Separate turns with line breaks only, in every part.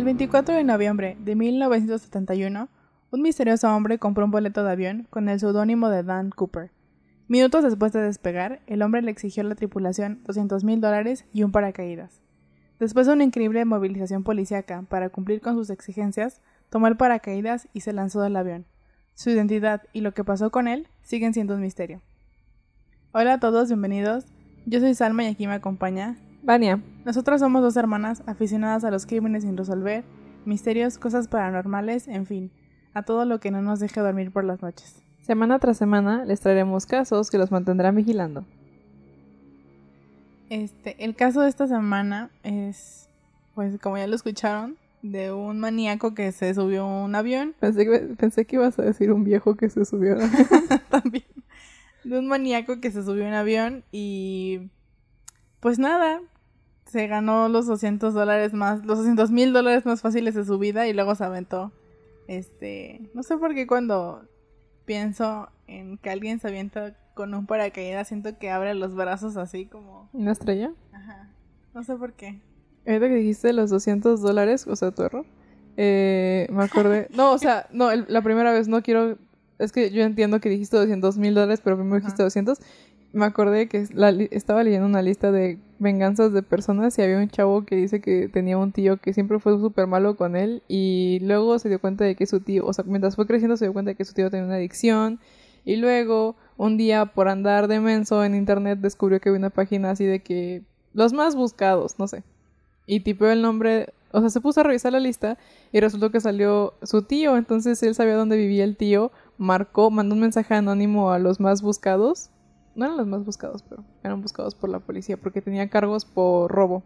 El 24 de noviembre de 1971, un misterioso hombre compró un boleto de avión con el seudónimo de Dan Cooper. Minutos después de despegar, el hombre le exigió a la tripulación 200 mil dólares y un paracaídas. Después de una increíble movilización policíaca para cumplir con sus exigencias, tomó el paracaídas y se lanzó del avión. Su identidad y lo que pasó con él siguen siendo un misterio. Hola a todos, bienvenidos. Yo soy Salma y aquí me acompaña
Vania.
Nosotras somos dos hermanas aficionadas a los crímenes sin resolver, misterios, cosas paranormales, en fin, a todo lo que no nos deje dormir por las noches.
Semana tras semana les traeremos casos que los mantendrán vigilando.
Este, el caso de esta semana es, pues como ya lo escucharon, de un maníaco que se subió a un avión.
Pensé que, pensé que ibas a decir un viejo que se subió.
También. De un maníaco que se subió a un avión y pues nada, se ganó los 200 dólares más, los 200 mil dólares más fáciles de su vida y luego se aventó. Este, no sé por qué cuando pienso en que alguien se avienta con un paracaídas siento que abre los brazos así como...
¿Una estrella?
Ajá. No sé por qué.
Ahorita que dijiste los 200 dólares, o sea, tu error, eh, me acordé... No, o sea, no, la primera vez no quiero... Es que yo entiendo que dijiste 200 mil dólares, pero primero dijiste 200 me acordé que estaba leyendo una lista de venganzas de personas y había un chavo que dice que tenía un tío que siempre fue súper malo con él y luego se dio cuenta de que su tío, o sea, mientras fue creciendo se dio cuenta de que su tío tenía una adicción y luego un día por andar de menso en internet descubrió que había una página así de que los más buscados, no sé. Y tipeó el nombre, o sea, se puso a revisar la lista y resultó que salió su tío, entonces él sabía dónde vivía el tío, marcó, mandó un mensaje anónimo a los más buscados no eran los más buscados, pero eran buscados por la policía porque tenía cargos por robo.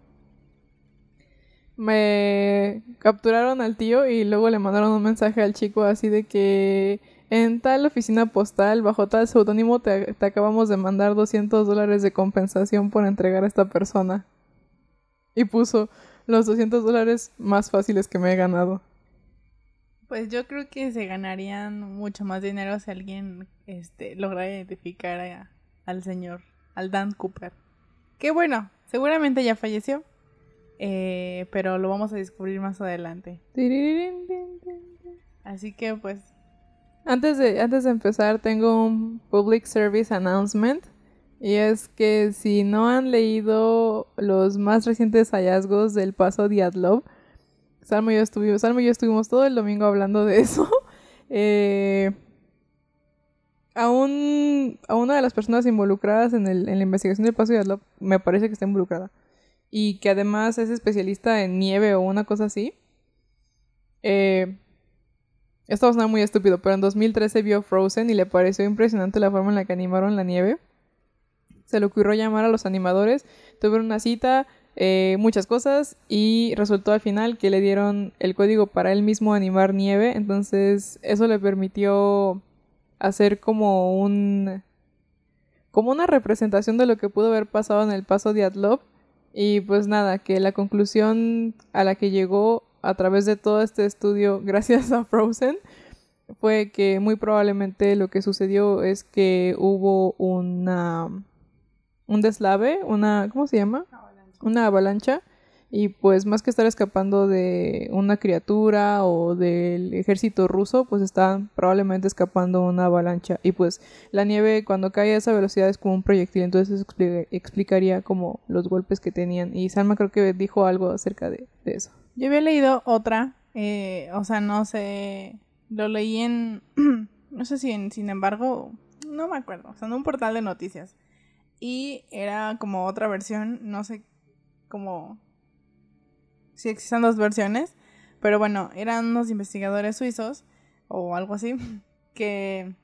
Me capturaron al tío y luego le mandaron un mensaje al chico así de que en tal oficina postal, bajo tal seudónimo, te, acabamos de mandar 200 dólares de compensación por entregar a esta persona. Y puso los 200 dólares más fáciles que me he ganado.
Pues yo creo que se ganarían mucho más dinero si alguien este, logra identificar a, al señor, al Dan Cooper. Que bueno, seguramente ya falleció. Eh, pero lo vamos a descubrir más adelante. Así que pues...
Antes de, antes de empezar tengo un public service announcement. Y es que si no han leído los más recientes hallazgos del paso Diatlov, Salmo yo estuvimos, Salmo y yo estuvimos todo el domingo hablando de eso. eh, a, un, a una de las personas involucradas en, el, en la investigación del paso de Aslop me parece que está involucrada. Y que además es especialista en nieve o una cosa así. Eh, esto va a sonar muy estúpido, pero en 2013 vio Frozen y le pareció impresionante la forma en la que animaron la nieve. Se le ocurrió llamar a los animadores, tuvieron una cita, eh, muchas cosas y resultó al final que le dieron el código para él mismo animar nieve. Entonces eso le permitió hacer como un como una representación de lo que pudo haber pasado en el paso de Atlov. Y pues nada, que la conclusión a la que llegó a través de todo este estudio gracias a Frozen fue que muy probablemente lo que sucedió es que hubo una un deslave, una ¿cómo se llama? Una avalancha y pues más que estar escapando de una criatura o del ejército ruso, pues están probablemente escapando una avalancha. Y pues la nieve cuando cae a esa velocidad es como un proyectil, entonces eso explicaría como los golpes que tenían. Y Salma creo que dijo algo acerca de, eso.
Yo había leído otra, eh, o sea, no sé, lo leí en, no sé si en, sin embargo, no me acuerdo, o sea, en un portal de noticias. Y era como otra versión, no sé, como sí existen dos versiones, pero bueno, eran unos investigadores suizos o algo así que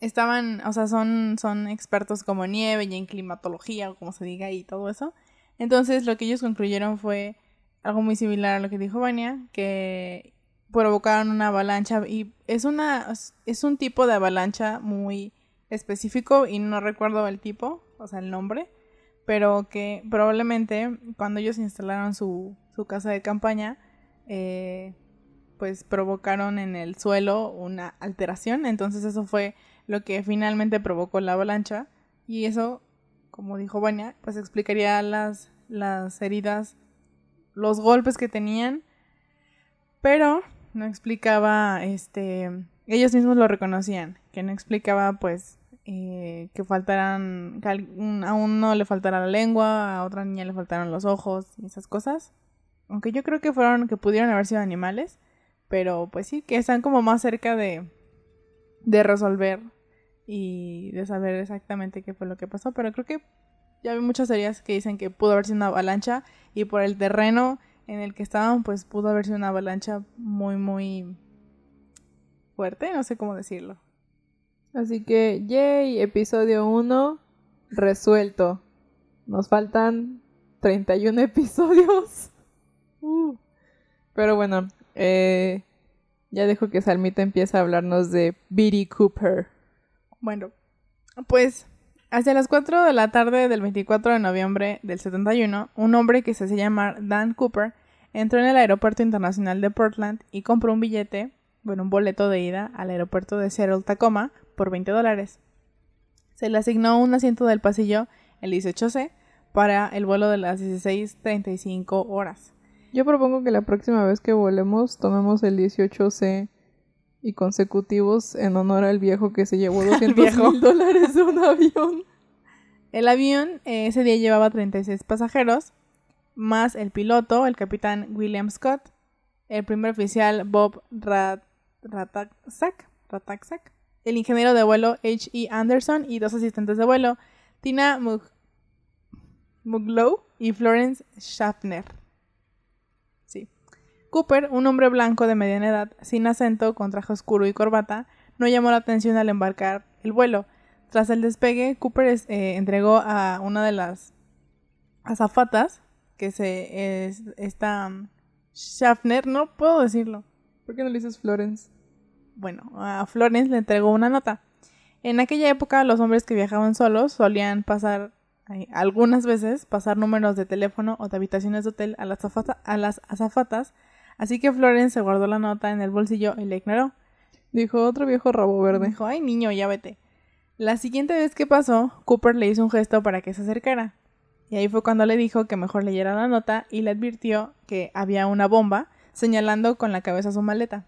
estaban, o sea, son, son expertos como nieve y en climatología o como se diga y todo eso. Entonces lo que ellos concluyeron fue algo muy similar a lo que dijo Vania, que provocaron una avalancha y es una es un tipo de avalancha muy específico y no recuerdo el tipo, o sea, el nombre, pero que probablemente cuando ellos instalaron su, su casa de campaña, eh, pues provocaron en el suelo una alteración, entonces eso fue lo que finalmente provocó la avalancha. Y eso, como dijo Vania, pues explicaría las, las heridas, los golpes que tenían Pero no explicaba, este, ellos mismos lo reconocían, que no explicaba pues eh, que faltaran, a uno le faltara la lengua, a otra niña le faltaran los ojos y esas cosas. Aunque yo creo que fueron, que pudieron haber sido animales, pero pues sí, que están como más cerca de, de resolver y de saber exactamente qué fue lo que pasó, pero creo que ya hay muchas teorías que dicen que pudo haber sido una avalancha y por el terreno en el que estaban, pues pudo haber sido una avalancha muy, muy fuerte, no sé cómo decirlo.
Así que, yay, episodio 1 resuelto. Nos faltan 31 episodios. Uh. Pero bueno, eh, ya dejo que Salmita empiece a hablarnos de Biddy Cooper.
Bueno, pues hacia las 4 de la tarde del 24 de noviembre del 71, un hombre que se hacía llamar Dan Cooper entró en el aeropuerto internacional de Portland y compró un billete, bueno, un boleto de ida al aeropuerto de Seattle Tacoma por 20 dólares. Se le asignó un asiento del pasillo, el 18C, para el vuelo de las 16.35 horas.
Yo propongo que la próxima vez que volemos tomemos el 18C y consecutivos en honor al viejo que se llevó 200 mil dólares de un avión.
El avión eh, ese día llevaba 36 pasajeros, más el piloto, el capitán William Scott, el primer oficial Bob Rat el ingeniero de vuelo H.E. Anderson y dos asistentes de vuelo, Tina Muglow y Florence Schaffner. Sí. Cooper, un hombre blanco de mediana edad, sin acento, con traje oscuro y corbata, no llamó la atención al embarcar el vuelo. Tras el despegue, Cooper eh, entregó a una de las azafatas, que se es esta um, Schaffner, no puedo decirlo.
¿Por qué no le dices Florence?
Bueno, a Florence le entregó una nota. En aquella época los hombres que viajaban solos solían pasar algunas veces pasar números de teléfono o de habitaciones de hotel a las, a las azafatas, así que Florence se guardó la nota en el bolsillo y la ignoró.
Dijo otro viejo rabo verde.
Dijo, ay niño, ya vete. La siguiente vez que pasó, Cooper le hizo un gesto para que se acercara. Y ahí fue cuando le dijo que mejor leyera la nota y le advirtió que había una bomba, señalando con la cabeza su maleta.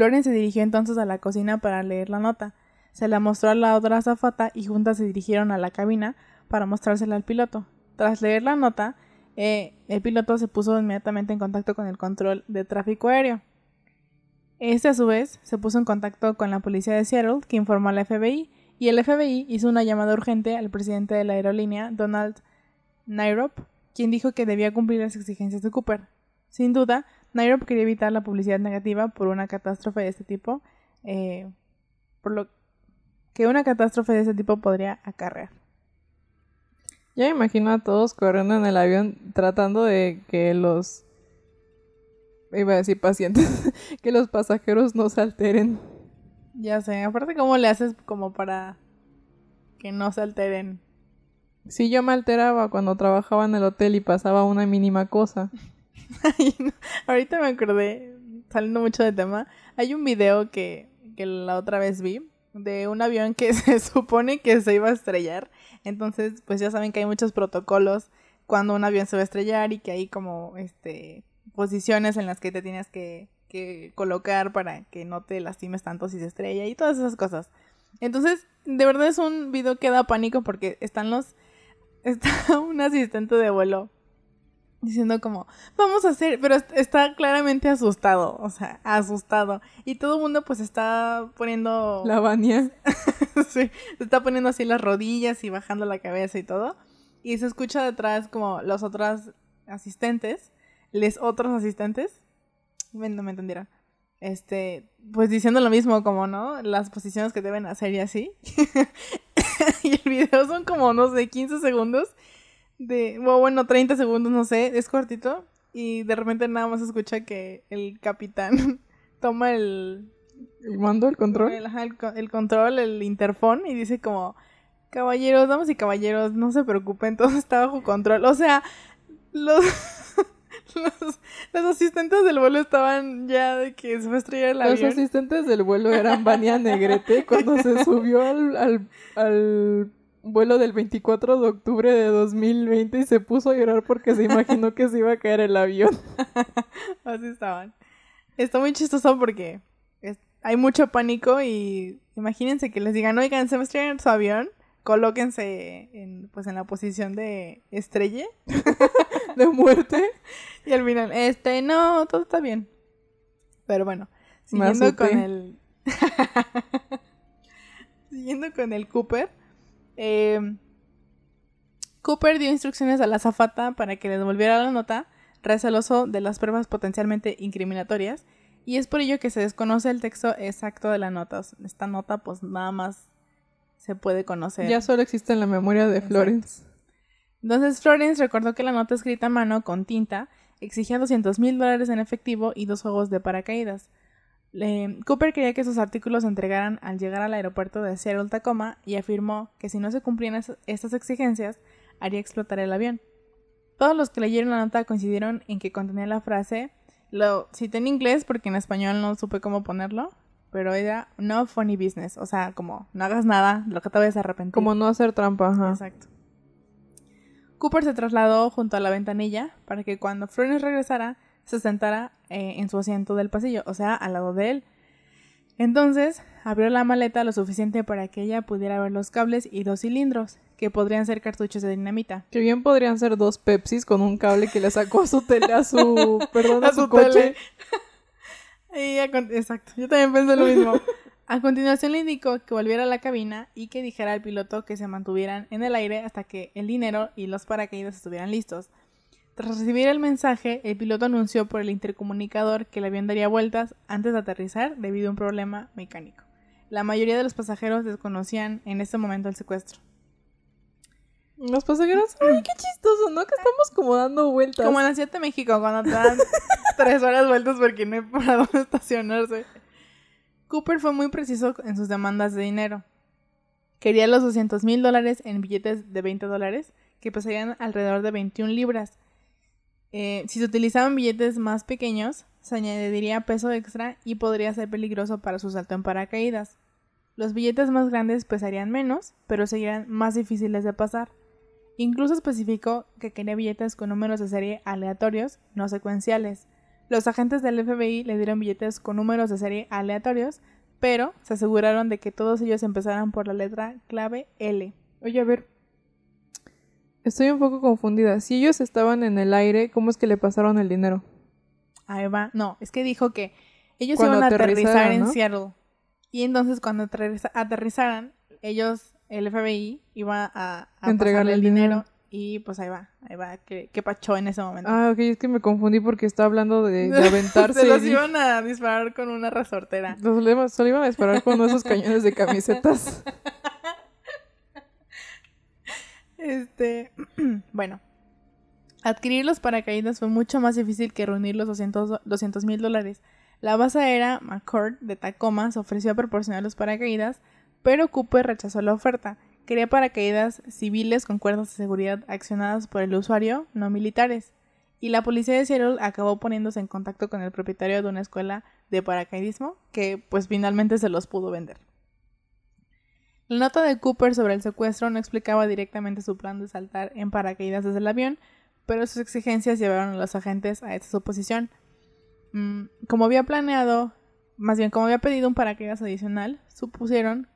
Florence se dirigió entonces a la cocina para leer la nota. Se la mostró a la otra azafata y juntas se dirigieron a la cabina para mostrársela al piloto. Tras leer la nota, eh, el piloto se puso inmediatamente en contacto con el control de tráfico aéreo. Este a su vez se puso en contacto con la policía de Seattle, que informó al FBI, y el FBI hizo una llamada urgente al presidente de la aerolínea, Donald Nairop, quien dijo que debía cumplir las exigencias de Cooper. Sin duda, Nairop quería evitar la publicidad negativa por una catástrofe de este tipo, eh, por lo que una catástrofe de este tipo podría acarrear.
Ya me imagino a todos corriendo en el avión tratando de que los iba a decir pacientes, que los pasajeros no se alteren.
Ya sé, aparte cómo le haces como para que no se alteren.
Sí, yo me alteraba cuando trabajaba en el hotel y pasaba una mínima cosa.
Ahorita me acordé, saliendo mucho de tema, hay un video que, que la otra vez vi de un avión que se supone que se iba a estrellar. Entonces, pues ya saben que hay muchos protocolos cuando un avión se va a estrellar y que hay como este posiciones en las que te tienes que, que colocar para que no te lastimes tanto si se estrella y todas esas cosas. Entonces, de verdad es un video que da pánico porque están los está un asistente de vuelo diciendo como, vamos a hacer, pero está claramente asustado, o sea, asustado. Y todo el mundo pues está poniendo...
La baña.
sí, está poniendo así las rodillas y bajando la cabeza y todo. Y se escucha detrás como los otros asistentes, les otros asistentes, no me entendieron, este, pues diciendo lo mismo como, ¿no? Las posiciones que deben hacer y así. y el video son como, no sé, 15 segundos de, bueno, 30 segundos, no sé, es cortito. Y de repente nada más escucha que el capitán toma el...
¿El mando, el control?
El, control, el interfón y dice como, caballeros, damas y caballeros, no se preocupen, todo está bajo control. O sea, los... los, asistentes del vuelo estaban ya de que se fue a estrellar el
avión. Los asistentes del vuelo eran Vania Negrete cuando se subió al, al vuelo del 24 de octubre de 2020 y se puso a llorar porque se imaginó que se iba a caer el avión.
Así estaban. está muy chistoso porque es- hay mucho pánico y imagínense que les digan, oigan, se va a estrellar su avión, colóquense en, pues en la posición de estrella
De muerte.
y al final, este, no, todo está bien. Pero bueno, siguiendo con el... siguiendo con el Cooper, eh, Cooper dio instrucciones a la azafata para que le devolviera la nota, receloso de las pruebas potencialmente incriminatorias, y es por ello que se desconoce el texto exacto de la nota. Esta nota, pues nada más se puede conocer.
Ya solo existe en la memoria de
Exacto.
Florence.
Entonces Florence recordó que la nota escrita a mano con tinta exigía 200 mil dólares en efectivo y dos juegos de paracaídas. Eh, Cooper quería que sus artículos se entregaran al llegar al aeropuerto de Seattle Tacoma y afirmó que si no se cumplían es- estas exigencias, haría explotar el avión. Todos los que leyeron la nota coincidieron en que contenía la frase, lo cité en inglés porque en español no supe cómo ponerlo, pero era no funny business, o sea, como no hagas nada, lo que te vayas a arrepentir.
Como no hacer trampa, ajá.
Exacto. Cooper se trasladó junto a la ventanilla para que cuando Florence regresara se sentara eh, en su asiento del pasillo, o sea, al lado de él. Entonces abrió la maleta lo suficiente para que ella pudiera ver los cables y dos cilindros, que podrían ser cartuchos de dinamita.
Que bien podrían ser dos Pepsis con un cable que le sacó a su tele, a su, perdón, a,
A
su,
su
coche.
Y a Exacto, yo también pensé lo mismo. A continuación le indicó que volviera a la cabina y que dijera al piloto que se mantuvieran en el aire hasta que el dinero y los paracaídas estuvieran listos. Tras recibir el mensaje, el piloto anunció por el intercomunicador que el avión daría vueltas antes de aterrizar debido a un problema mecánico. La mayoría de los pasajeros desconocían en ese momento el secuestro.
Los pasajeros, ay, qué chistoso, ¿no? Que estamos como dando vueltas.
Como en la Ciudad de México, cuando te dan tres horas vueltas porque no hay para dónde estacionarse. Cooper fue muy preciso en sus demandas de dinero. Quería los 200 mil dólares en billetes de 20 dólares, que pesarían alrededor de 21 libras. Eh, si se utilizaban billetes más pequeños, se añadiría peso extra y podría ser peligroso para su salto en paracaídas. Los billetes más grandes pesarían menos, pero serían más difíciles de pasar. Incluso especificó que quería billetes con números de serie aleatorios, no secuenciales. Los agentes del FBI le dieron billetes con números de serie aleatorios, pero se aseguraron de que todos ellos empezaran por la letra clave L.
Oye, a ver. Estoy un poco confundida. Si ellos estaban en el aire, ¿cómo es que le pasaron el dinero?
Ahí va. No, es que dijo que ellos
Cuando
iban a aterrizar en
¿no?
Seattle. Y entonces cuando aterriza- aterrizaran, ellos, el FBI, iba a, a
Entregarle
el dinero.
dinero.
Y pues ahí va, ahí va, que, que pachó en ese momento.
Ah, ok, es que me confundí porque está hablando de, de aventarse.
Se los
y
iban a disparar con una resortera.
Iban- solo iban a disparar con esos cañones de camisetas.
Este, bueno. Adquirir los paracaídas fue mucho más difícil que reunir los 200 mil dólares. La base aérea McCord de Tacoma se ofreció a proporcionar los paracaídas, pero Cooper rechazó la oferta. Quería paracaídas civiles con cuerdas de seguridad accionadas por el usuario, no militares. Y la policía de Seattle acabó poniéndose en contacto con el propietario de una escuela de paracaidismo, que pues finalmente se los pudo vender. La nota de Cooper sobre el secuestro no explicaba directamente su plan de saltar en paracaídas desde el avión, pero sus exigencias llevaron a los agentes a esta suposición. Mm, como había planeado, más bien como había pedido un paracaídas adicional, supusieron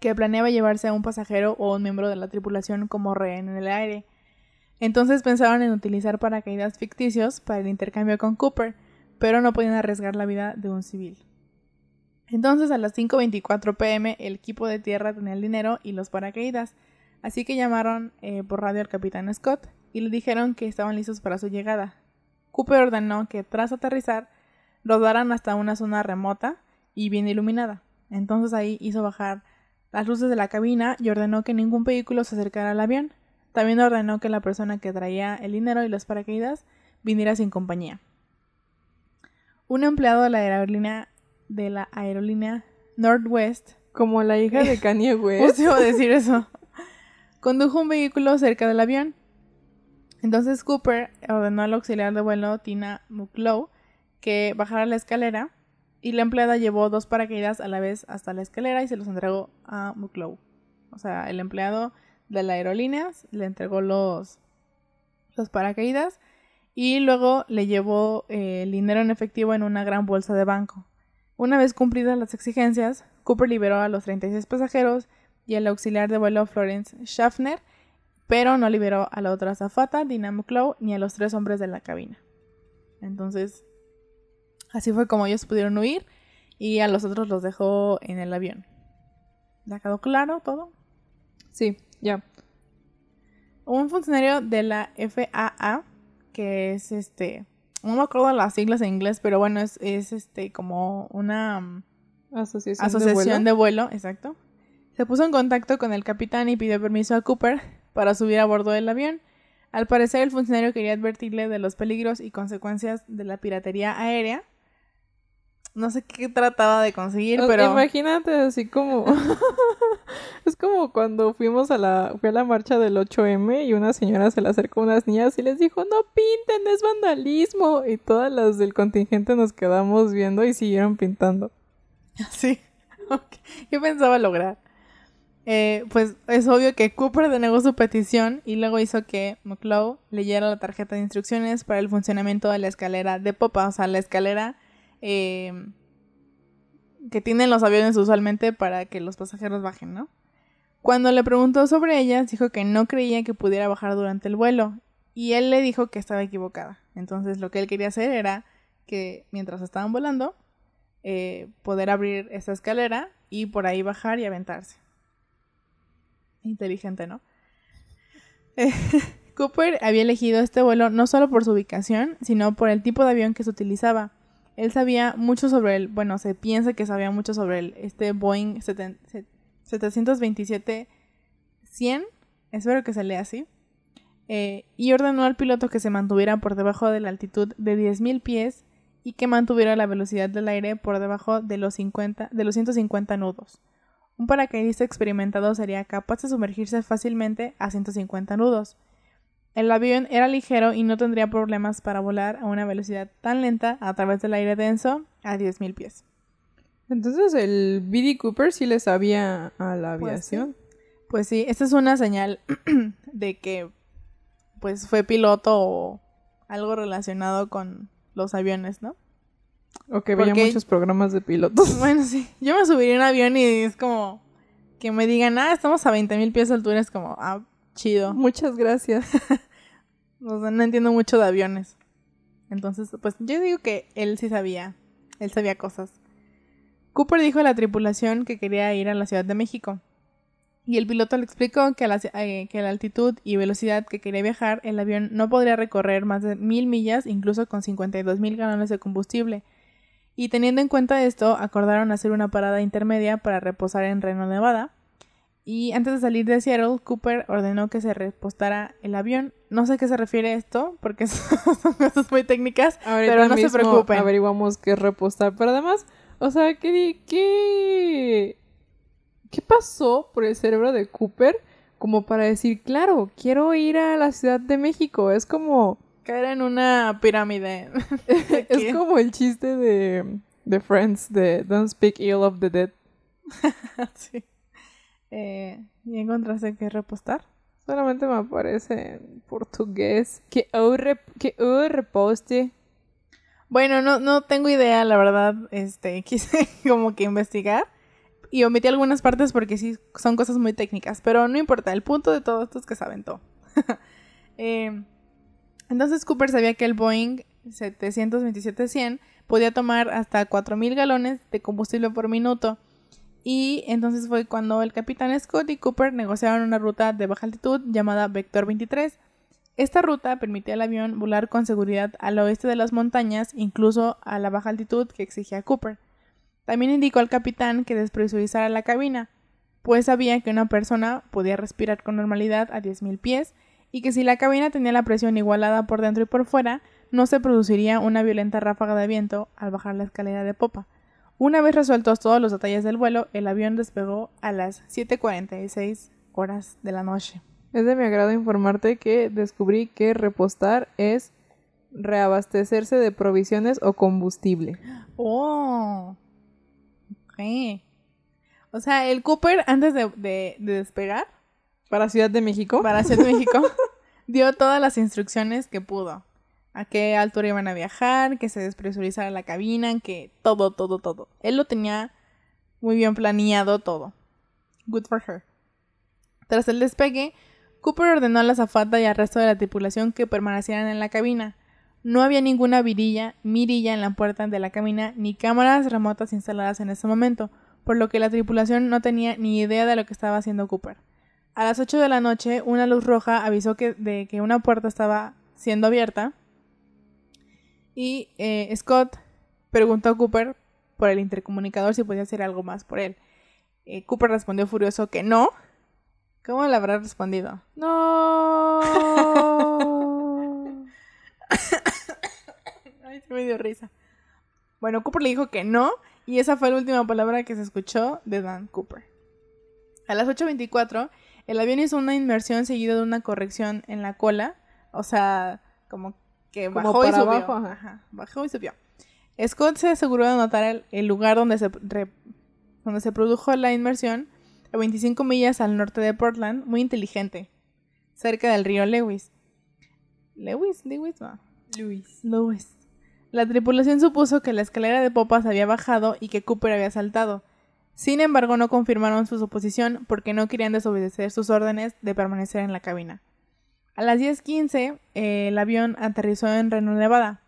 que planeaba llevarse a un pasajero o un miembro de la tripulación como rehén en el aire. Entonces pensaron en utilizar paracaídas ficticios para el intercambio con Cooper, pero no podían arriesgar la vida de un civil. Entonces a las 5.24 pm el equipo de tierra tenía el dinero y los paracaídas, así que llamaron eh, por radio al capitán Scott y le dijeron que estaban listos para su llegada. Cooper ordenó que tras aterrizar rodaran hasta una zona remota y bien iluminada. Entonces ahí hizo bajar las luces de la cabina y ordenó que ningún vehículo se acercara al avión. También ordenó que la persona que traía el dinero y los paracaídas viniera sin compañía. Un empleado de la aerolínea de la aerolínea Northwest
Como la hija de Kanye West.
Justo decir eso. Condujo un vehículo cerca del avión. Entonces Cooper ordenó al auxiliar de vuelo Tina Mucklow que bajara la escalera y la empleada llevó dos paracaídas a la vez hasta la escalera y se los entregó a Mucklow. O sea, el empleado de la aerolínea le entregó los, los paracaídas y luego le llevó eh, el dinero en efectivo en una gran bolsa de banco. Una vez cumplidas las exigencias, Cooper liberó a los 36 pasajeros y al auxiliar de vuelo Florence Schaffner, pero no liberó a la otra azafata, Dina McClough, ni a los tres hombres de la cabina. Entonces, así fue como ellos pudieron huir y a los otros los dejó en el avión. ¿Ya quedó claro todo?
Sí, ya.
Un funcionario de la FAA, que es este, no me acuerdo las siglas en inglés, pero bueno, es, es este como una mm,
Asociación,
asociación
de
de vuelo, exacto. Se puso en contacto con el capitán y pidió permiso a Cooper para subir a bordo del avión. Al parecer, el funcionario quería advertirle de los peligros y consecuencias de la piratería aérea. No sé qué trataba de conseguir, pero
Imagínate así como... es como cuando fuimos a la... Fui a la marcha del 8M y una señora se le acercó a unas niñas y les dijo, no pinten, es vandalismo. Y todas las del contingente nos quedamos viendo y siguieron pintando.
sí. Ok. ¿Qué pensaba lograr? Eh, pues es obvio que Cooper denegó su petición y luego hizo que McClough leyera la tarjeta de instrucciones para el funcionamiento de la escalera de popa, o sea, la escalera eh, que tienen los aviones usualmente para que los pasajeros bajen, ¿no? Cuando le preguntó sobre ellas, dijo que no creía que pudiera bajar durante el vuelo y él le dijo que estaba equivocada. Entonces lo que él quería hacer era que mientras estaban volando, eh, poder abrir esa escalera y por ahí bajar y aventarse. Inteligente, ¿no? Cooper había elegido este vuelo no solo por su ubicación, sino por el tipo de avión que se utilizaba. Él sabía mucho sobre el, bueno, se piensa que sabía mucho sobre el, este Boeing 727-100, espero que se lea así, eh, y ordenó al piloto que se mantuviera por debajo de la altitud de 10.000 pies y que mantuviera la velocidad del aire por debajo de los, 50, de los 150 nudos. Un paracaidista experimentado sería capaz de sumergirse fácilmente a 150 nudos. El avión era ligero y no tendría problemas para volar a una velocidad tan lenta a través del aire denso a 10.000 pies.
Entonces el B.D. Cooper sí le sabía a la
Pues
aviación.
Pues sí, esta es una señal de que pues fue piloto o algo relacionado con los aviones, ¿no?
O que veía muchos programas de pilotos.
Bueno, sí. Yo me subiría en un avión y es como que me digan, ah, estamos a 20.000 pies de altura. Es como, ah, chido.
Muchas gracias.
O sea, no entiendo mucho de aviones. Entonces, pues yo digo que él sí sabía. Él sabía cosas. Cooper dijo a la tripulación que quería ir a la Ciudad de México. Y el piloto le explicó que a la, eh, que a la altitud y velocidad que quería viajar, el avión no podría recorrer más de mil millas, incluso con 52 mil galones de combustible. Y teniendo en cuenta esto, acordaron hacer una parada intermedia para reposar en Reno, Nevada. Y antes de salir de Seattle, Cooper ordenó que se repostara el avión. No sé a qué se refiere esto, porque son cosas muy técnicas,
Ahorita
pero no se preocupen.
Averiguamos qué repostar. Pero además, o sea, ¿qué, qué, ¿qué pasó por el cerebro de Cooper como para decir, claro, quiero ir a la Ciudad de México? Es como,
Caer en una pirámide.
es como el chiste de, de Friends, de Don't Speak Ill of the Dead.
sí. Eh, ¿Y encontraste que repostar?
Solamente me aparece en portugués. Que eu, reposte.
Bueno, no, no tengo idea, la verdad. Este, quise como que investigar. Y omití algunas partes porque sí son cosas muy técnicas. Pero no importa, el punto de todo esto es que se aventó. Eh, entonces Cooper sabía que el Boeing 727-100 podía tomar hasta 4.000 galones de combustible por minuto. Y entonces fue cuando el capitán Scott y Cooper negociaron una ruta de baja altitud llamada Vector 23. Esta ruta permitía al avión volar con seguridad al oeste de las montañas, incluso a la baja altitud que exigía Cooper. También indicó al capitán que despresurizara la cabina, pues sabía que una persona podía respirar con normalidad a 10.000 pies y que si la cabina tenía la presión igualada por dentro y por fuera, no se produciría una violenta ráfaga de viento al bajar la escalera de popa. Una vez resueltos todos los detalles del vuelo, el avión despegó a las 7.46 horas de la noche.
Es de mi agrado informarte que descubrí que repostar es reabastecerse de provisiones o combustible.
Oh. Ok. O sea, el Cooper, antes de, de- de despegar
Para Ciudad de México.
para Ciudad de México, dio todas las instrucciones que pudo. A qué altura iban a viajar, que se despresurizara la cabina, que todo, todo, todo. Él lo tenía muy bien planeado todo. Good for her. Tras el despegue, Cooper ordenó a la azafata y al resto de la tripulación que permanecieran en la cabina. No había ninguna virilla, mirilla en la puerta de la cabina ni cámaras remotas instaladas en ese momento, por lo que la tripulación no tenía ni idea de lo que estaba haciendo Cooper. A las 8 de la noche, una luz roja avisó que, de que una puerta estaba siendo abierta y eh, Scott preguntó a Cooper por el intercomunicador si podía hacer algo más por él. Eh, Cooper respondió furioso que no. ¿Cómo le habrá respondido?
No.
Ay, se me dio risa. Bueno, Cooper le dijo que no y esa fue la última palabra que se escuchó de Dan Cooper. A las 8.24, el avión hizo una inmersión seguida de una corrección en la cola. O sea, como que
Como
bajó y subió.
abajo, ajá.
Ajá, bajó y subió. Scott se aseguró de anotar el, el lugar donde se, re- donde se produjo la inmersión, a 25 millas al norte de Portland, muy inteligente, cerca del río Lewis. ¿Lewis? ¿Lewis? No.
Luis.
Lewis. La tripulación supuso que la escalera de popas había bajado y que Cooper había saltado. Sin embargo, no confirmaron su suposición porque no querían desobedecer sus órdenes de permanecer en la cabina. A las 10:15, eh, el avión aterrizó en Reno, Nevada.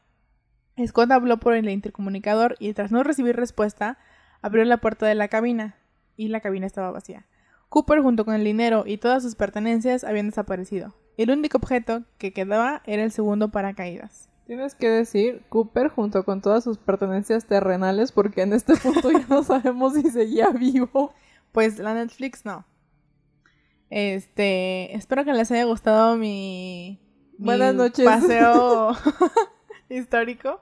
Scott habló por el intercomunicador y tras no recibir respuesta, abrió la puerta de la cabina y la cabina estaba vacía. Cooper junto con el dinero y todas sus pertenencias habían desaparecido. El único objeto que quedaba era el segundo paracaídas.
Tienes que decir Cooper junto con todas sus pertenencias terrenales porque en este punto ya no sabemos si seguía vivo.
Pues la Netflix no. Este, espero que les haya gustado mi, mi
Buenas noches.
paseo histórico.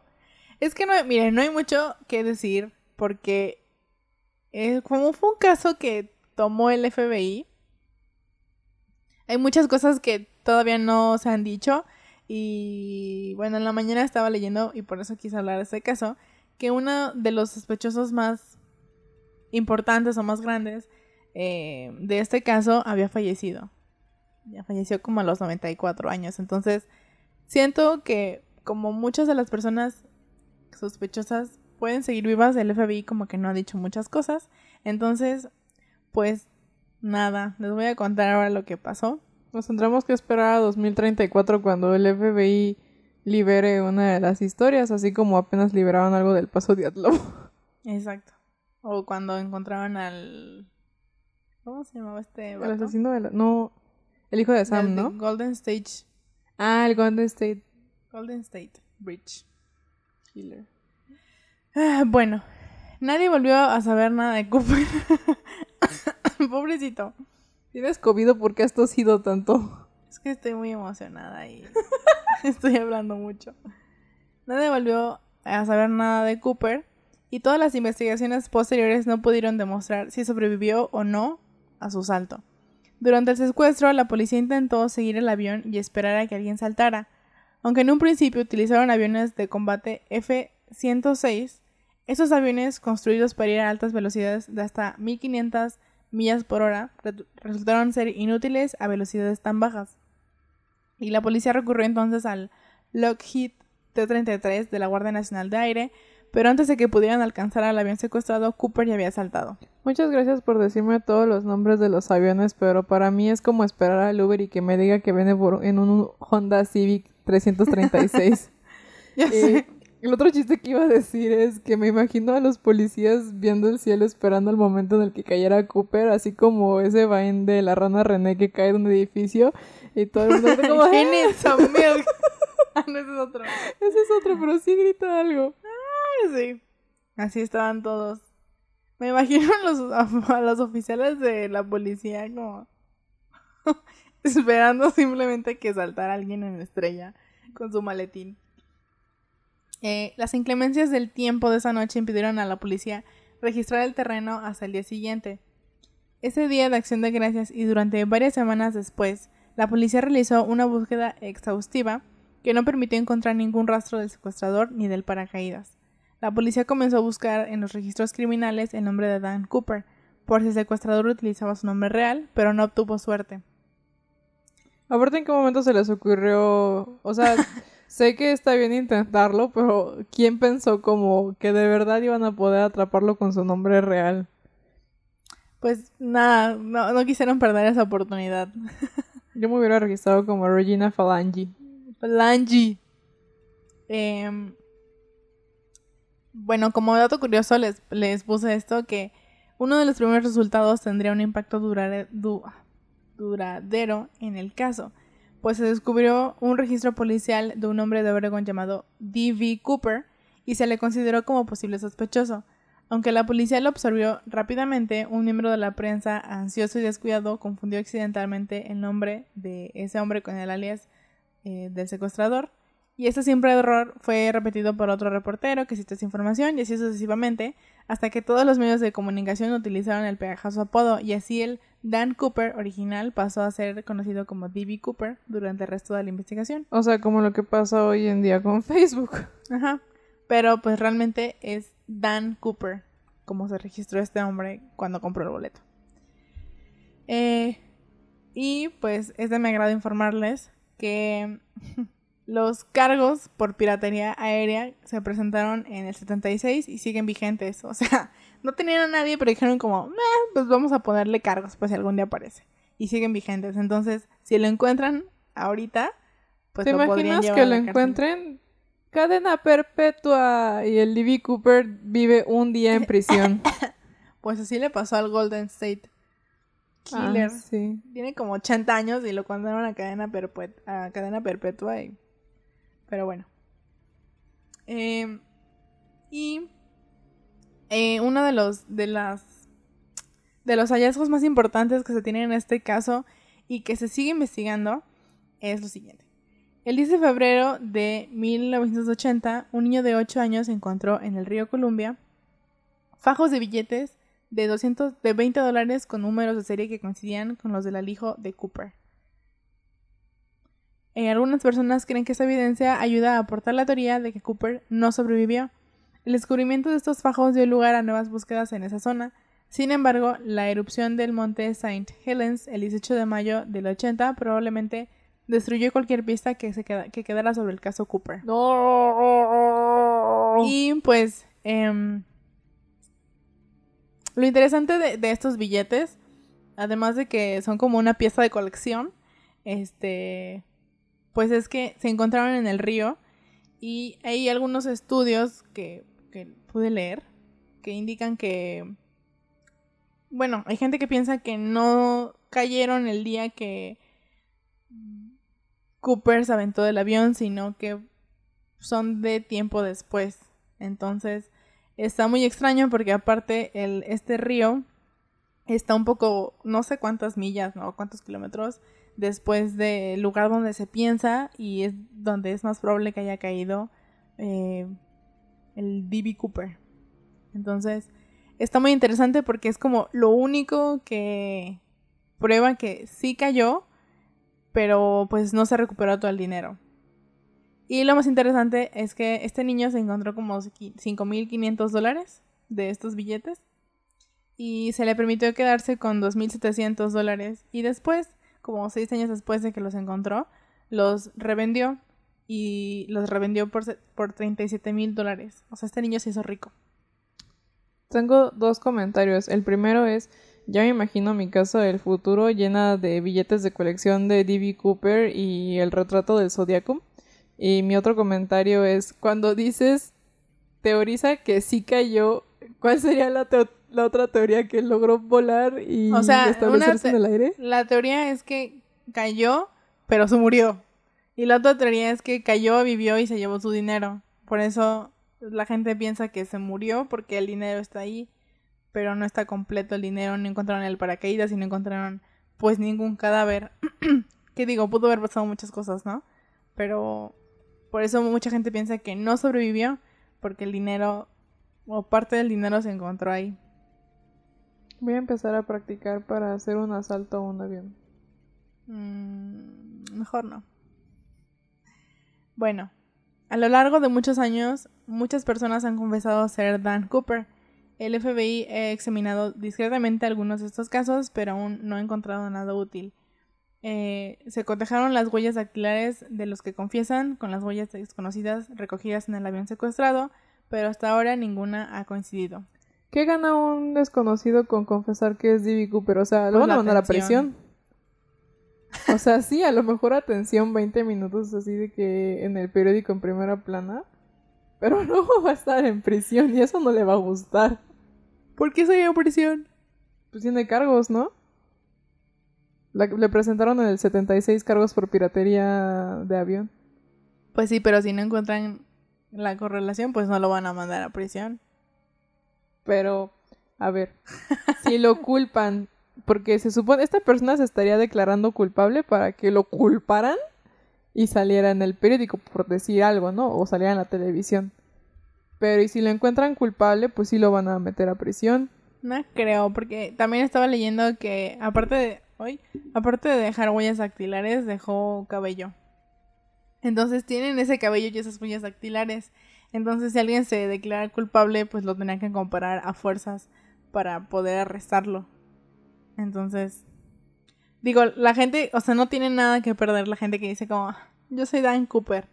Es que no, miren, no hay mucho que decir porque eh, como fue un caso que tomó el FBI, hay muchas cosas que todavía no se han dicho y bueno, en la mañana estaba leyendo y por eso quise hablar de este caso, que uno de los sospechosos más importantes o más grandes eh, de este caso había fallecido. Ya falleció como a los 94 años. Entonces, siento que como muchas de las personas sospechosas pueden seguir vivas, el FBI como que no ha dicho muchas cosas. Entonces, pues nada, les voy a contar ahora lo que pasó.
Nos tendremos que esperar a 2034 cuando el FBI libere una de las historias, así como apenas liberaron algo del paso de Atlow.
Exacto. O cuando encontraron al... ¿Cómo se llamaba este?
El asesino de la... No, el hijo de Sam,
Del de
¿no?
Golden State.
Ah, el Golden State
Golden State Bridge.
Killer.
Ah, bueno, nadie volvió a saber nada de Cooper. Pobrecito.
¿Tienes COVID por qué has tosido tanto?
Es que estoy muy emocionada y estoy hablando mucho. Nadie volvió a saber nada de Cooper y todas las investigaciones posteriores no pudieron demostrar si sobrevivió o no a su salto. Durante el secuestro, la policía intentó seguir el avión y esperar a que alguien saltara. Aunque en un principio utilizaron aviones de combate F-106, esos aviones construidos para ir a altas velocidades de hasta 1500 millas por hora re- resultaron ser inútiles a velocidades tan bajas. Y la policía recurrió entonces al Lockheed T-33 de la Guardia Nacional de Aire, pero antes de que pudieran alcanzar al avión secuestrado, Cooper ya había saltado.
Muchas gracias por decirme todos los nombres de los aviones, pero para mí es como esperar al Uber y que me diga que viene por- en un Honda Civic 336.
Ya
Eh,
sé.
el otro chiste que iba a decir es que me imagino a los policías viendo el cielo esperando el momento en el que cayera Cooper, así como ese vain de la rana René que cae de un edificio y todo el mundo está como, "¡Ah!".
Ah, no, ese es otro.
ese es otro, pero sí grita algo.
Sí. Así estaban todos. Me imagino a los, oficiales de la policía como esperando simplemente que saltara alguien en la estrella con su maletín. Eh, las inclemencias del tiempo de esa noche impidieron a la policía registrar el terreno hasta el día siguiente. Ese día de acción de gracias y durante varias semanas después, la policía realizó una búsqueda exhaustiva que no permitió encontrar ningún rastro del secuestrador ni del paracaídas. La policía comenzó a buscar en los registros criminales el nombre de Dan Cooper, por si el secuestrador utilizaba su nombre real, pero no obtuvo suerte.
Aparte, ¿en qué momento se les ocurrió? O sea, sé que está bien intentarlo, pero ¿quién pensó como que de verdad iban a poder atraparlo con su nombre real?
Pues nada, no, no quisieron perder esa oportunidad.
Yo me hubiera registrado como Regina Falangi.
Falangi. Em, bueno, como dato curioso les, les puse esto que uno de los primeros resultados tendría un impacto duradero en el caso, pues se descubrió un registro policial de un hombre de Oregon llamado D.V. Cooper y se le consideró como posible sospechoso. Aunque la policía lo absorbió rápidamente, un miembro de la prensa, ansioso y descuidado, confundió accidentalmente el nombre de ese hombre con el alias eh, del secuestrador. Y este simple error fue repetido por otro reportero que citó esa información y así sucesivamente, hasta que todos los medios de comunicación utilizaron el pegajoso apodo y así el Dan Cooper original pasó a ser conocido como D.B. Cooper durante el resto de la investigación.
O sea, como lo que pasa hoy en día con Facebook.
Ajá. Pero pues realmente es Dan Cooper, como se registró este hombre cuando compró el boleto. Eh, y pues es de mi agrado informarles que los cargos por piratería aérea se presentaron en el 76 y siguen vigentes. O sea, no tenían a nadie, pero dijeron como, "Meh, pues vamos a ponerle cargos, pues si algún día aparece. Y siguen vigentes. Entonces, si lo encuentran ahorita, pues
¿Te
lo podrían
imaginas
llevar
que lo encuentren? Cadena perpetua y el D.B. Cooper vive un día en prisión.
Pues así le pasó al Golden State
Ah,
Killer.
sí.
Tiene como 80 años y lo condenaron a cadena, perpet- a cadena perpetua. y- Pero bueno. Eh, y eh, uno de los, de, las, de los hallazgos más importantes que se tienen en este caso y que se sigue investigando es lo siguiente. El 10 de febrero de 1980, un niño de 8 años encontró en el río Columbia fajos de billetes de 200 de 20 dólares con números de serie que coincidían con los del alijo de Cooper. Eh, algunas personas creen que esta evidencia ayuda a aportar la teoría de que Cooper no sobrevivió. El descubrimiento de estos fajos dio lugar a nuevas búsquedas en esa zona. Sin embargo, la erupción del monte St. Helens el 18 de mayo del 80 probablemente destruyó cualquier pista que, se queda- que quedara sobre el caso Cooper.
No.
Y pues em, lo interesante de, de estos billetes, además de que son como una pieza de colección, este, pues es que se encontraron en el río y hay algunos estudios que, que pude leer que indican que, bueno, hay gente que piensa que no cayeron el día que Cooper se aventó del avión, sino que son de tiempo después. Entonces, está muy extraño porque aparte el, este río está un poco, no sé cuántas millas, ¿no? Cuántos kilómetros después del lugar donde se piensa y es donde es más probable que haya caído eh, el D.B. Cooper. Entonces, está muy interesante porque es como lo único que prueba que sí cayó, pero pues no se recuperó todo el dinero. Y lo más interesante es que este niño se encontró como 5.500 dólares de estos billetes y se le permitió quedarse con 2.700 dólares y después, como seis años después de que los encontró, los revendió y los revendió por, por 37 mil dólares. O sea, este niño se hizo rico.
Tengo dos comentarios. El primero es, ya me imagino mi casa del futuro llena de billetes de colección de D.B. Cooper y el retrato del Zodiaco. Y mi otro comentario es, cuando dices, teoriza que sí cayó, ¿cuál sería la, teo- la otra teoría que logró volar y
O sea,
establecerse en el aire?
La teoría es que cayó, pero se murió. Y la otra teoría es que cayó, vivió y se llevó su dinero. Por eso la gente piensa que se murió porque el dinero está ahí, pero no está completo el dinero, no encontraron el paracaídas y no encontraron pues ningún cadáver. que digo, pudo haber pasado muchas cosas, ¿no? Pero por eso mucha gente piensa que no sobrevivió porque el dinero o parte del dinero se encontró ahí.
Voy a empezar a practicar para hacer un asalto a un avión.
Mm, mejor no. Bueno, a lo largo de muchos años, muchas personas han confesado ser Dan Cooper. El FBI ha examinado discretamente algunos de estos casos, pero aún no ha encontrado nada útil. eh, se cotejaron las huellas dactilares de los que confiesan con las huellas desconocidas recogidas en el avión secuestrado, pero hasta ahora ninguna ha coincidido.
¿Qué gana un desconocido con confesar que es D.B. Cooper? O sea, lo
Pues
van a mandar a prisión. O sea, sí, a lo mejor atención 20 minutos así de que en el periódico en primera plana. Pero no va a estar en prisión y eso no le va a gustar.
¿Por qué soy en prisión?
Pues tiene cargos, ¿no? La- le presentaron en el 76 cargos por piratería de avión.
Pues sí, pero si no encuentran la correlación, pues no lo van a mandar a prisión.
Pero, a ver, si lo culpan, porque se supone, esta persona se estaría declarando culpable para que lo culparan y saliera en el periódico por decir algo, ¿no? O saliera en la televisión. Pero y si lo encuentran culpable, pues sí lo van a meter a prisión.
No creo, porque también estaba leyendo que aparte de hoy, aparte de dejar huellas dactilares, dejó cabello. Entonces tienen ese cabello y esas huellas dactilares. Entonces si alguien se declara culpable, pues lo tendrían que comparar a fuerzas para poder arrestarlo. Entonces, digo, la gente, o sea, no tiene nada que perder la gente que dice como, "Ah, yo soy Dan Cooper.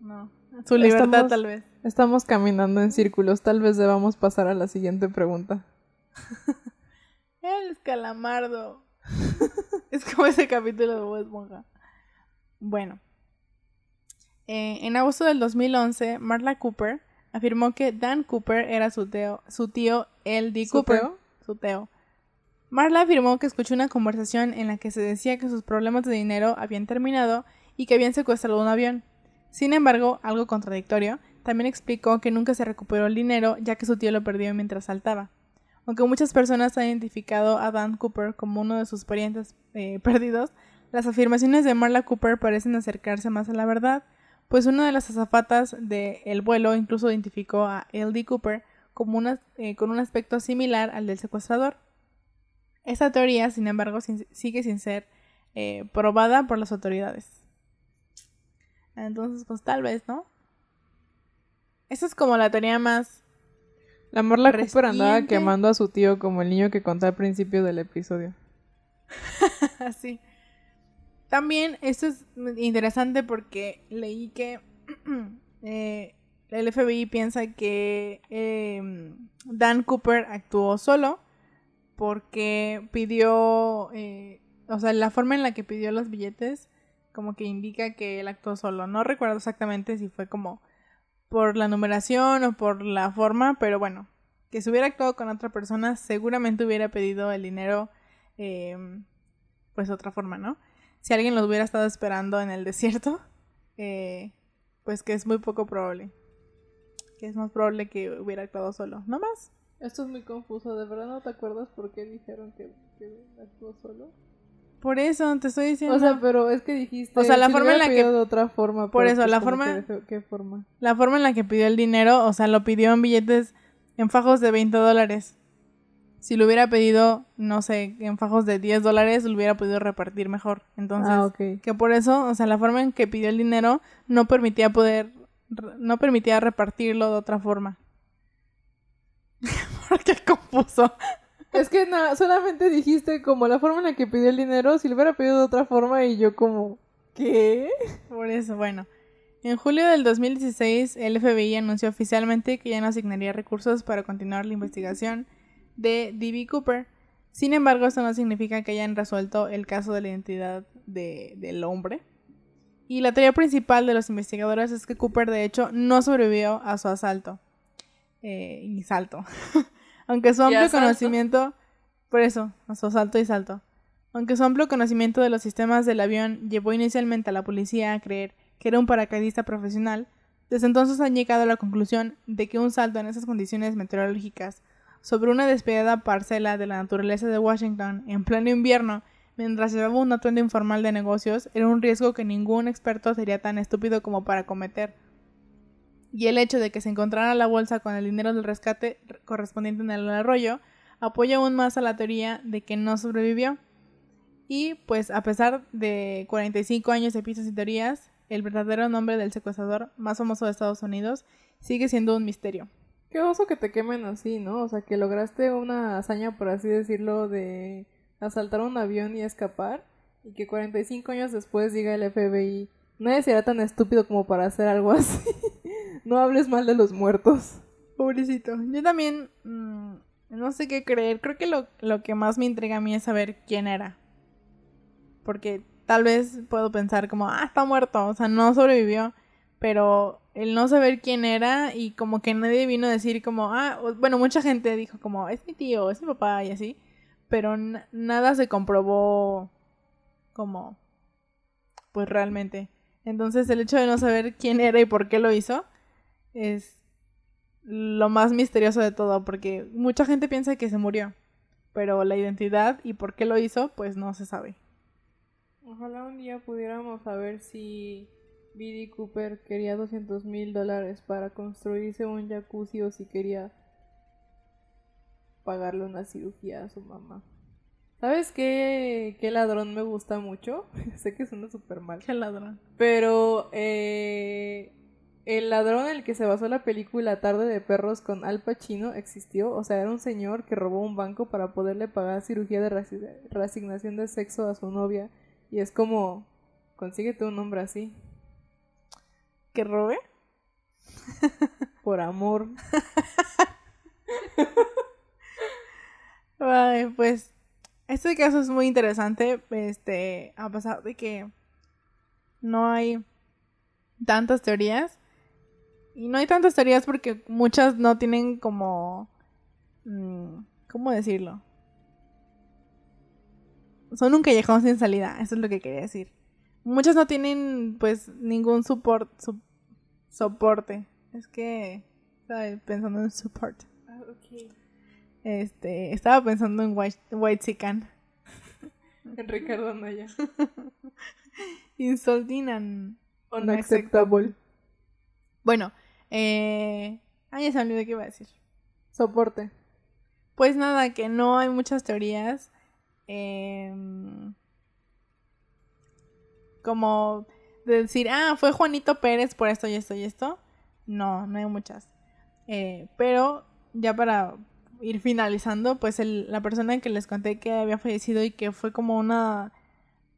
No, su libertad
Estamos-
tal vez.
Estamos caminando en círculos, tal vez debamos pasar a la siguiente pregunta.
El calamardo. es como ese capítulo de Bob Esponja. Bueno. Eh, en agosto del 2011, Marla Cooper afirmó que Dan Cooper era su, tío L.D.
¿Su
Cooper.
tío?
Su teo. Marla afirmó que escuchó una conversación en la que se decía que sus problemas de dinero habían terminado y que habían secuestrado un avión. Sin embargo, algo contradictorio, también explicó que nunca se recuperó el dinero ya que su tío lo perdió mientras saltaba. Aunque muchas personas han identificado a Dan Cooper como uno de sus parientes eh, perdidos, las afirmaciones de Marla Cooper parecen acercarse más a la verdad, pues una de las azafatas del vuelo incluso identificó a L.D. Cooper como una, eh, con un aspecto similar al del secuestrador. Esta teoría, sin embargo, sin- sigue sin ser eh, probada por las autoridades. Entonces, pues tal vez, ¿no? Esa es como la teoría más
La Marla Cooper andaba
Reciente.
quemando a su tío como el niño que conté al principio del episodio.
Así. También esto es interesante porque leí que eh, el FBI piensa que eh, Dan Cooper actuó solo porque pidió, eh, o sea, la forma en la que pidió los billetes como que indica que él actuó solo. No recuerdo exactamente si fue como por la numeración o por la forma, pero bueno, que si hubiera actuado con otra persona seguramente hubiera pedido el dinero eh, pues otra forma, ¿no? Si alguien los hubiera estado esperando en el desierto, eh, pues que es muy poco probable. Que es más probable que hubiera actuado solo. ¿No más?
Esto es muy confuso, ¿de verdad no te acuerdas por qué dijeron que, que actuó solo?
Por eso te estoy diciendo.
O sea, pero es que dijiste.
O sea, la
si
forma en la que-
de otra forma.
Por eso, la forma-
que ¿Qué forma?
La forma en la que pidió el dinero, o sea, lo pidió en billetes en fajos de 20 dólares. Si lo hubiera pedido, no sé, en fajos de 10 dólares, lo hubiera podido repartir mejor. Entonces,
ah, ok.
que por eso, o sea, la forma en que pidió el dinero no permitía poder, no permitía repartirlo de otra forma. ¿Por qué confuso?
Es que na- solamente dijiste como la forma en la que pidió el dinero, si lo hubiera pedido de otra forma y yo como, ¿qué?
Por eso, bueno. En julio del 2016, el FBI anunció oficialmente que ya no asignaría recursos para continuar la investigación de D.B. Cooper. Sin embargo, esto no significa que hayan resuelto el caso de la identidad de- del hombre. Y la teoría principal de los investigadores es que Cooper, de hecho, no sobrevivió a su asalto. Eh, y salto. Aunque su
¿Y
amplio conocimiento... Por eso, a su asalto y salto. Aunque su amplio conocimiento de los sistemas del avión llevó inicialmente a la policía a creer que era un paracaidista profesional, desde entonces han llegado a la conclusión de que un salto en esas condiciones meteorológicas sobre una despedida parcela de la naturaleza de Washington en pleno invierno mientras llevaba un atuendo informal de negocios era un riesgo que ningún experto sería tan estúpido como para cometer. Y el hecho de que se encontrara la bolsa con el dinero del rescate correspondiente en el arroyo apoya aún más a la teoría de que no sobrevivió. Y pues a pesar de 45 años de pistas y teorías, el verdadero nombre del secuestrador más famoso de Estados Unidos sigue siendo un misterio.
Qué oso que te quemen así, ¿no? O sea, que lograste una hazaña, por así decirlo, de asaltar un avión y escapar, y que 45 años después diga el FBI, nadie será tan estúpido como para hacer algo así. no hables mal de los muertos.
Pobrecito. Yo también mm, no sé qué creer. Creo que lo, lo que más me intriga a mí es saber quién era. Porque tal vez puedo pensar como, ah, está muerto, o sea, no sobrevivió. Pero el no saber quién era y como que nadie vino a decir como, ah, bueno, mucha gente dijo como, es mi tío, es mi papá y así. Pero nada se comprobó como, pues realmente. Entonces el hecho de no saber quién era y por qué lo hizo es lo más misterioso de todo, porque mucha gente piensa que se murió, pero la identidad y por qué lo hizo, pues no se sabe.
Ojalá un día pudiéramos saber si Billy Cooper quería 200 mil dólares para construirse un jacuzzi o si quería pagarle una cirugía a su mamá. ¿Sabes qué, qué ladrón me gusta mucho? sé que suena súper mal.
¿Qué ladrón?
Pero eh, el ladrón en el que se basó la película Tarde de Perros con Al Pacino existió. O sea, era un señor que robó un banco para poderle pagar cirugía de reasignación de sexo a su novia. Y es como, consíguete un nombre así.
¿Que robe?
Por amor.
Vale, pues este caso es muy interesante. Este, a pesar de que no hay tantas teorías, y no hay tantas teorías porque muchas no tienen como... Mm, ¿Cómo decirlo? Son un callejón sin salida, eso es lo que quería decir. Muchas no tienen pues ningún support, soporte. Es que estaba pensando en support. Ah, este, estaba pensando en White, White
en Ricardo Anaya.
Insulting and
unacceptable.
Bueno, eh... Ah, ya se olvidó qué iba a decir.
Soporte.
Pues nada, que no hay muchas teorías. Em, como de decir, ah, fue Juanito Pérez por esto y esto y esto. No, no hay muchas. Eh, pero ya para ir finalizando, pues el, la persona que les conté que había fallecido y que fue como una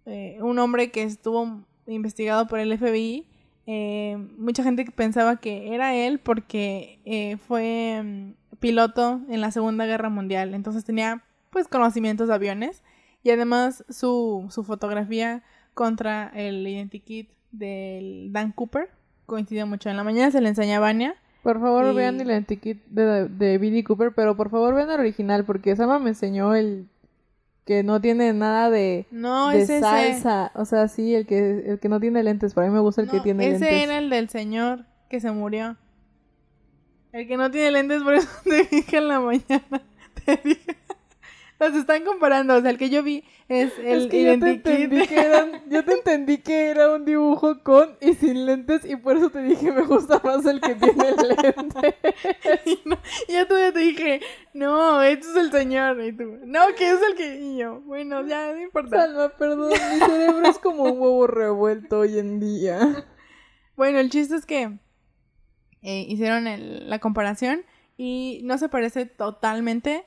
eh, un hombre que estuvo investigado por el FBI eh, mucha gente pensaba que era él porque eh, fue mm, piloto en la Segunda Guerra Mundial, entonces tenía pues conocimientos de aviones y además su, su fotografía contra el identikit del Dan Cooper coincidió mucho. En la mañana se le enseña a Vania.
Por favor vean el identikit de, de Billy Cooper, pero por favor vean el original porque Sama me enseñó el que no tiene nada de,
no,
de salsa. O sea, sí, el que, el que no tiene lentes. Para mí me gusta el que tiene lentes.
Ese era el del señor que se murió. El que no tiene lentes, por eso te dije en la mañana. Te dije. Los están comparando. O sea, el que yo vi es el
que yo te, entendí que era, yo te entendí que era un dibujo con y sin lentes y por eso te dije me gusta más el que tiene lentes.
y, no, yo todavía te dije, no, este es el señor. Y tú, no, que es el que... Y yo, bueno, ya, no importa.
Salma, perdón, mi cerebro es como un huevo revuelto hoy en día.
Bueno, el chiste es que eh, hicieron el, la comparación y no se parece totalmente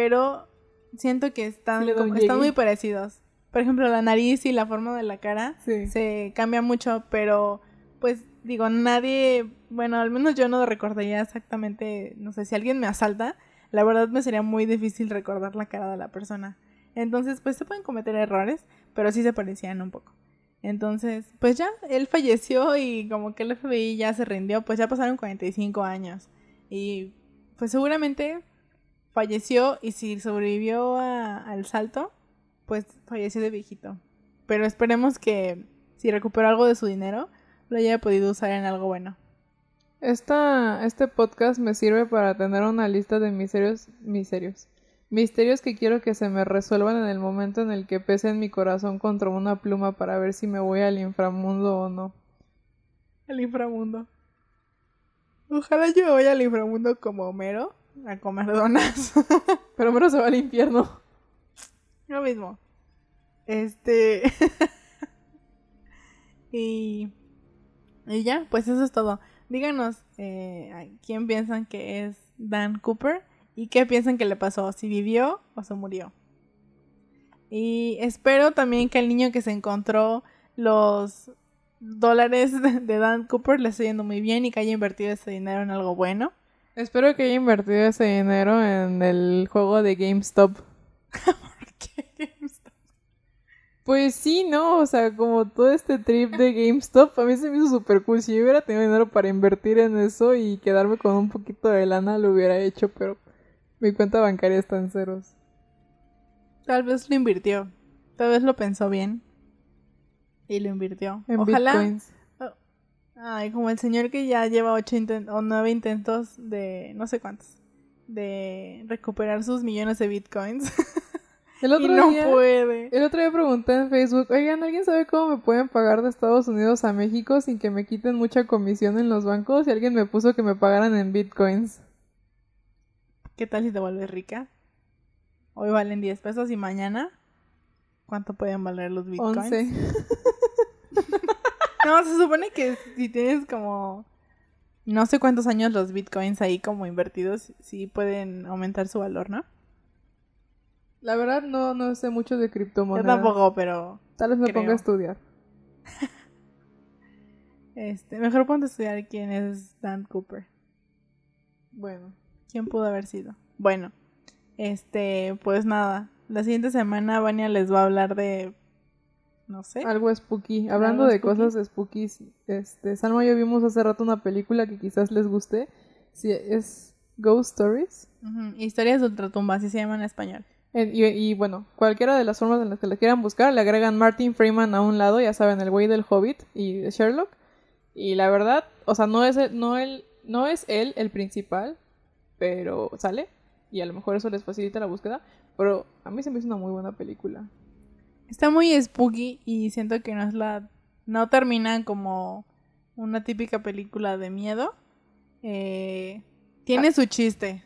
pero siento que están, están muy parecidos. Por ejemplo, la nariz y la forma de la cara se cambia mucho, pero pues digo, nadie, bueno, al menos yo no recordaría exactamente, no sé, si alguien me asalta, la verdad me sería muy difícil recordar la cara de la persona. Entonces, pues se pueden cometer errores, pero sí se parecían un poco. Entonces, pues ya, él falleció y como que el FBI ya se rindió, pues ya pasaron 45 años. Y pues seguramente falleció y si sobrevivió al salto, pues falleció de viejito. Pero esperemos que si recuperó algo de su dinero, lo haya podido usar en algo bueno.
Esta, este podcast me sirve para tener una lista de misterios, misterios, misterios que quiero que se me resuelvan en el momento en el que pese en mi corazón contra una pluma para ver si me voy al inframundo o no.
Al inframundo. Ojalá yo vaya al inframundo como Homero a comer donas.
Pero menos se va al infierno.
Lo mismo. Este. y. Y ya, pues eso es todo. Díganos eh, quién piensan que es Dan Cooper y qué piensan que le pasó, si vivió o se murió. Y espero también que el niño que se encontró los dólares de Dan Cooper le esté yendo muy bien y que haya invertido ese dinero en algo bueno.
Espero que haya invertido ese dinero en el juego de GameStop.
¿Por qué?
Pues sí, ¿no? O sea, como todo este trip de GameStop, a mí se me hizo súper cool. Si yo hubiera tenido dinero para invertir en eso y quedarme con un poquito de lana, lo hubiera hecho, pero mi cuenta bancaria está en ceros.
Tal vez lo invirtió. Tal vez lo pensó bien. Y lo invirtió.
En
Ojalá.
bitcoins.
Ay, como el señor que ya lleva ocho o nueve intentos de no sé cuántos. De recuperar sus millones de bitcoins.
El
y
otro
no
día,
puede.
el otro día pregunté en Facebook, oigan, ¿alguien sabe cómo me pueden pagar de Estados Unidos a México sin que me quiten mucha comisión en los bancos? Y alguien me puso que me pagaran en bitcoins.
¿Qué tal si te vuelves rica? Hoy valen 10 pesos y mañana. ¿Cuánto pueden valer los bitcoins?
11.
No, se supone que si tienes como no sé cuántos años los bitcoins ahí como invertidos, sí pueden aumentar su valor, ¿no?
La verdad no, no sé mucho de
Yo
criptomonedas.
tampoco, pero
Tal vez me
creo.
ponga a estudiar.
este, mejor ponte a estudiar quién es Dan Cooper.
Bueno.
¿Quién pudo haber sido? Bueno, este, pues nada. La siguiente semana Vania les va a hablar de no sé.
Algo spooky. Hablando
¿Algo
de
spooky?
cosas spooky, este, Salma y yo vimos hace rato una película que quizás les guste. Sí, es Ghost Stories.
Historias de ultratumba, así se llama en español.
Y, y, bueno, cualquiera de las formas en las que la quieran buscar, le agregan Martin Freeman a un lado, ya saben, el güey del Hobbit y de Sherlock. Y la verdad, o sea, no es, el- no, él, no es él el principal, pero sale. Y a lo mejor eso les facilita la búsqueda. Pero a mí se me hizo una muy buena película.
Está muy spooky y siento que no es la. No termina como una típica película de miedo. Eh, tiene su chiste.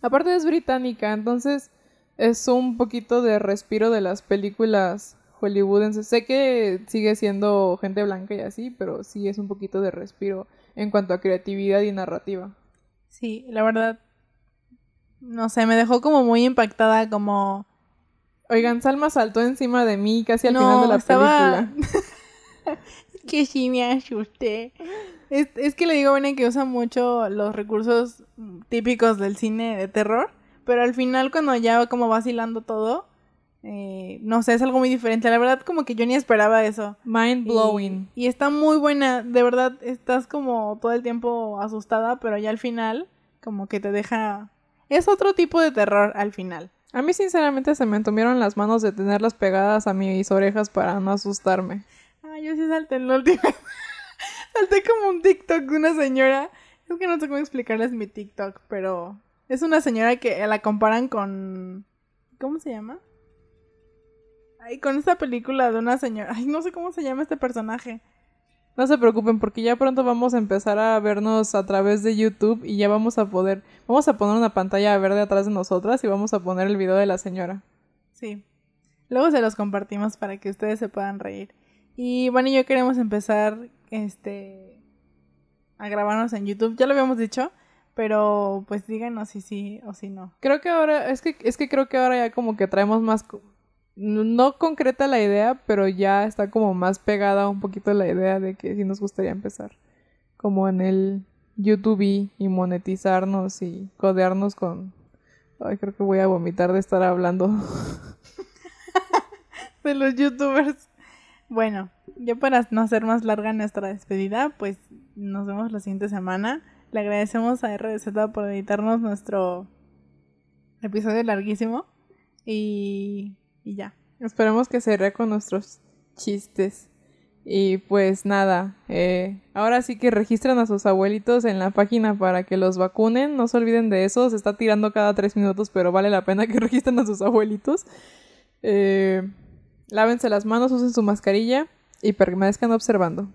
Aparte es británica, entonces es un poquito de respiro de las películas hollywoodenses. Sé que sigue siendo gente blanca y así, pero sí es un poquito de respiro en cuanto a creatividad y narrativa.
Sí, la verdad. No sé, me dejó como muy impactada, como.
Oigan, Salma saltó encima de mí casi al
No,
final de la
estaba-
película.
que sí me asusté. Es, es que le digo a que usa mucho los recursos típicos del cine de terror, pero al final cuando ya como vacilando todo, eh, no sé, es algo muy diferente. La verdad como que yo ni esperaba eso.
Mind
Y-
blowing.
Y, está muy buena, de verdad estás como todo el tiempo asustada, pero ya al final como que te deja... Es otro tipo de terror al final.
A mí sinceramente se me entumieron las manos de tenerlas pegadas a mis orejas para no asustarme.
Ah, yo sí salté en la última. salté como un TikTok de una señora. Es que no sé cómo explicarles mi TikTok, pero es una señora que la comparan con. ¿Cómo se llama? Ay, con esta película de una señora. Ay, no sé cómo se llama este personaje.
No se preocupen porque ya pronto vamos a empezar a vernos a través de YouTube y ya vamos a poder, vamos a poner una pantalla verde atrás de nosotras y vamos a poner el video de la señora.
Sí. Luego se los compartimos para que ustedes se puedan reír. Y bueno, y yo queremos empezar este a grabarnos en YouTube. Ya lo habíamos dicho, pero pues díganos si sí o si no.
Creo que ahora, es que, es que creo que ahora ya como que traemos más, no concreta la idea, pero ya está como más pegada un poquito la idea de que sí nos gustaría empezar. Como en el YouTube y, monetizarnos y codearnos con... Ay, creo que voy a vomitar de estar hablando.
de los youtubers. Bueno, yo para no hacer más larga nuestra despedida, pues nos vemos la siguiente semana. Le agradecemos a RDZ por editarnos nuestro episodio larguísimo. Y, y ya.
Esperemos que se con nuestros chistes. Y pues nada, eh, ahora sí que registran a sus abuelitos en la página para que los vacunen. No se olviden de eso, se está tirando cada tres minutos, pero vale la pena que registren a sus abuelitos. Eh, lávense las manos, usen su mascarilla y permanezcan observando.